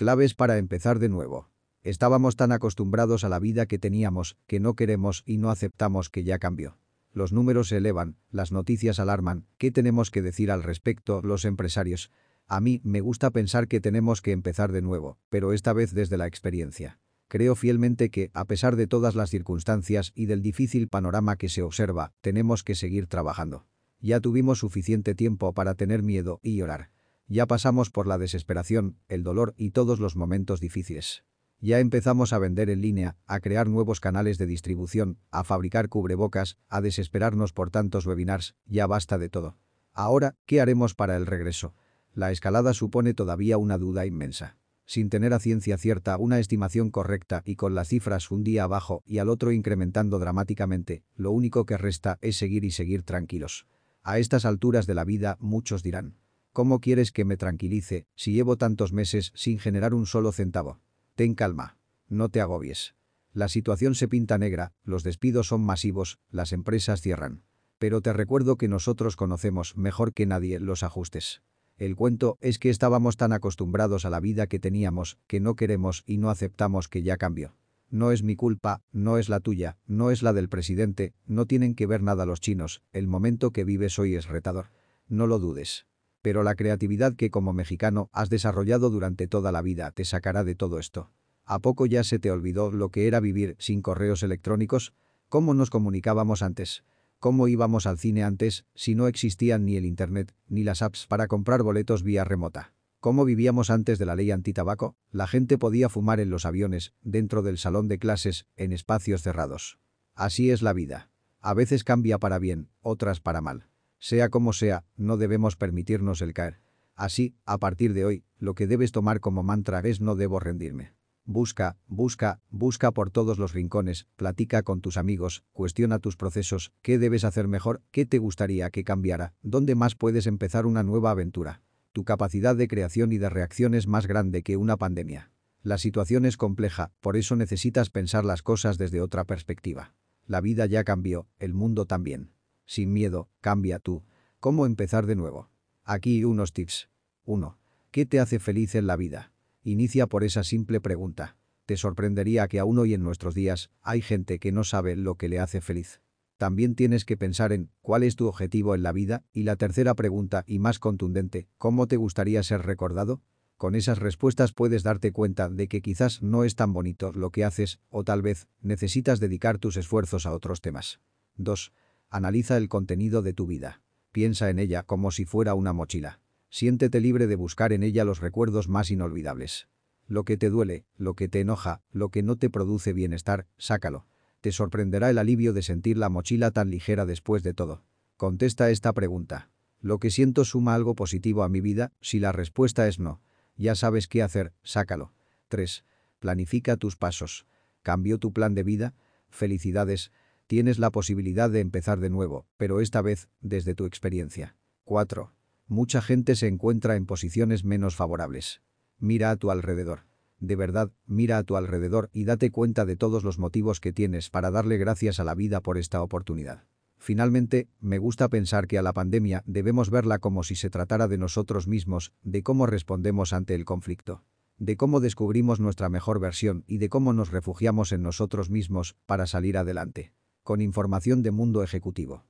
Claves para empezar de nuevo. Estábamos tan acostumbrados a la vida que teníamos que no queremos y no aceptamos que ya cambió. Los números se elevan, las noticias alarman, ¿qué tenemos que decir al respecto los empresarios? A mí me gusta pensar que tenemos que empezar de nuevo, pero esta vez desde la experiencia. Creo fielmente que, a pesar de todas las circunstancias y del difícil panorama que se observa, tenemos que seguir trabajando. Ya tuvimos suficiente tiempo para tener miedo y llorar. Ya pasamos por la desesperación, el dolor y todos los momentos difíciles. Ya empezamos a vender en línea, a crear nuevos canales de distribución, a fabricar cubrebocas, a desesperarnos por tantos webinars, ya basta de todo. Ahora, ¿qué haremos para el regreso? La escalada supone todavía una duda inmensa sin tener a ciencia cierta una estimación correcta y con las cifras un día abajo y al otro incrementando dramáticamente, lo único que resta es seguir y seguir tranquilos. A estas alturas de la vida muchos dirán, ¿cómo quieres que me tranquilice si llevo tantos meses sin generar un solo centavo? Ten calma. No te agobies. La situación se pinta negra, los despidos son masivos, las empresas cierran. Pero te recuerdo que nosotros conocemos mejor que nadie los ajustes. El cuento es que estábamos tan acostumbrados a la vida que teníamos que no queremos y no aceptamos que ya cambió. No es mi culpa, no es la tuya, no es la del presidente, no tienen que ver nada los chinos, el momento que vives hoy es retador. No lo dudes. Pero la creatividad que como mexicano has desarrollado durante toda la vida te sacará de todo esto. ¿A poco ya se te olvidó lo que era vivir sin correos electrónicos? ¿Cómo nos comunicábamos antes? ¿Cómo íbamos al cine antes si no existían ni el internet ni las apps para comprar boletos vía remota? ¿Cómo vivíamos antes de la ley antitabaco? La gente podía fumar en los aviones, dentro del salón de clases, en espacios cerrados. Así es la vida. A veces cambia para bien, otras para mal. Sea como sea, no debemos permitirnos el caer. Así, a partir de hoy, lo que debes tomar como mantra es no debo rendirme. Busca, busca, busca por todos los rincones, platica con tus amigos, cuestiona tus procesos, qué debes hacer mejor, qué te gustaría que cambiara, dónde más puedes empezar una nueva aventura. Tu capacidad de creación y de reacción es más grande que una pandemia. La situación es compleja, por eso necesitas pensar las cosas desde otra perspectiva. La vida ya cambió, el mundo también. Sin miedo, cambia tú. ¿Cómo empezar de nuevo? Aquí unos tips. 1. ¿Qué te hace feliz en la vida? Inicia por esa simple pregunta. Te sorprendería que aún hoy en nuestros días hay gente que no sabe lo que le hace feliz. También tienes que pensar en cuál es tu objetivo en la vida y la tercera pregunta y más contundente, ¿cómo te gustaría ser recordado? Con esas respuestas puedes darte cuenta de que quizás no es tan bonito lo que haces o tal vez necesitas dedicar tus esfuerzos a otros temas. 2. Analiza el contenido de tu vida. Piensa en ella como si fuera una mochila. Siéntete libre de buscar en ella los recuerdos más inolvidables. Lo que te duele, lo que te enoja, lo que no te produce bienestar, sácalo. Te sorprenderá el alivio de sentir la mochila tan ligera después de todo. Contesta esta pregunta. ¿Lo que siento suma algo positivo a mi vida? Si la respuesta es no. Ya sabes qué hacer, sácalo. 3. Planifica tus pasos. ¿Cambió tu plan de vida? Felicidades. Tienes la posibilidad de empezar de nuevo, pero esta vez, desde tu experiencia. 4. Mucha gente se encuentra en posiciones menos favorables. Mira a tu alrededor. De verdad, mira a tu alrededor y date cuenta de todos los motivos que tienes para darle gracias a la vida por esta oportunidad. Finalmente, me gusta pensar que a la pandemia debemos verla como si se tratara de nosotros mismos, de cómo respondemos ante el conflicto, de cómo descubrimos nuestra mejor versión y de cómo nos refugiamos en nosotros mismos para salir adelante. Con información de Mundo Ejecutivo.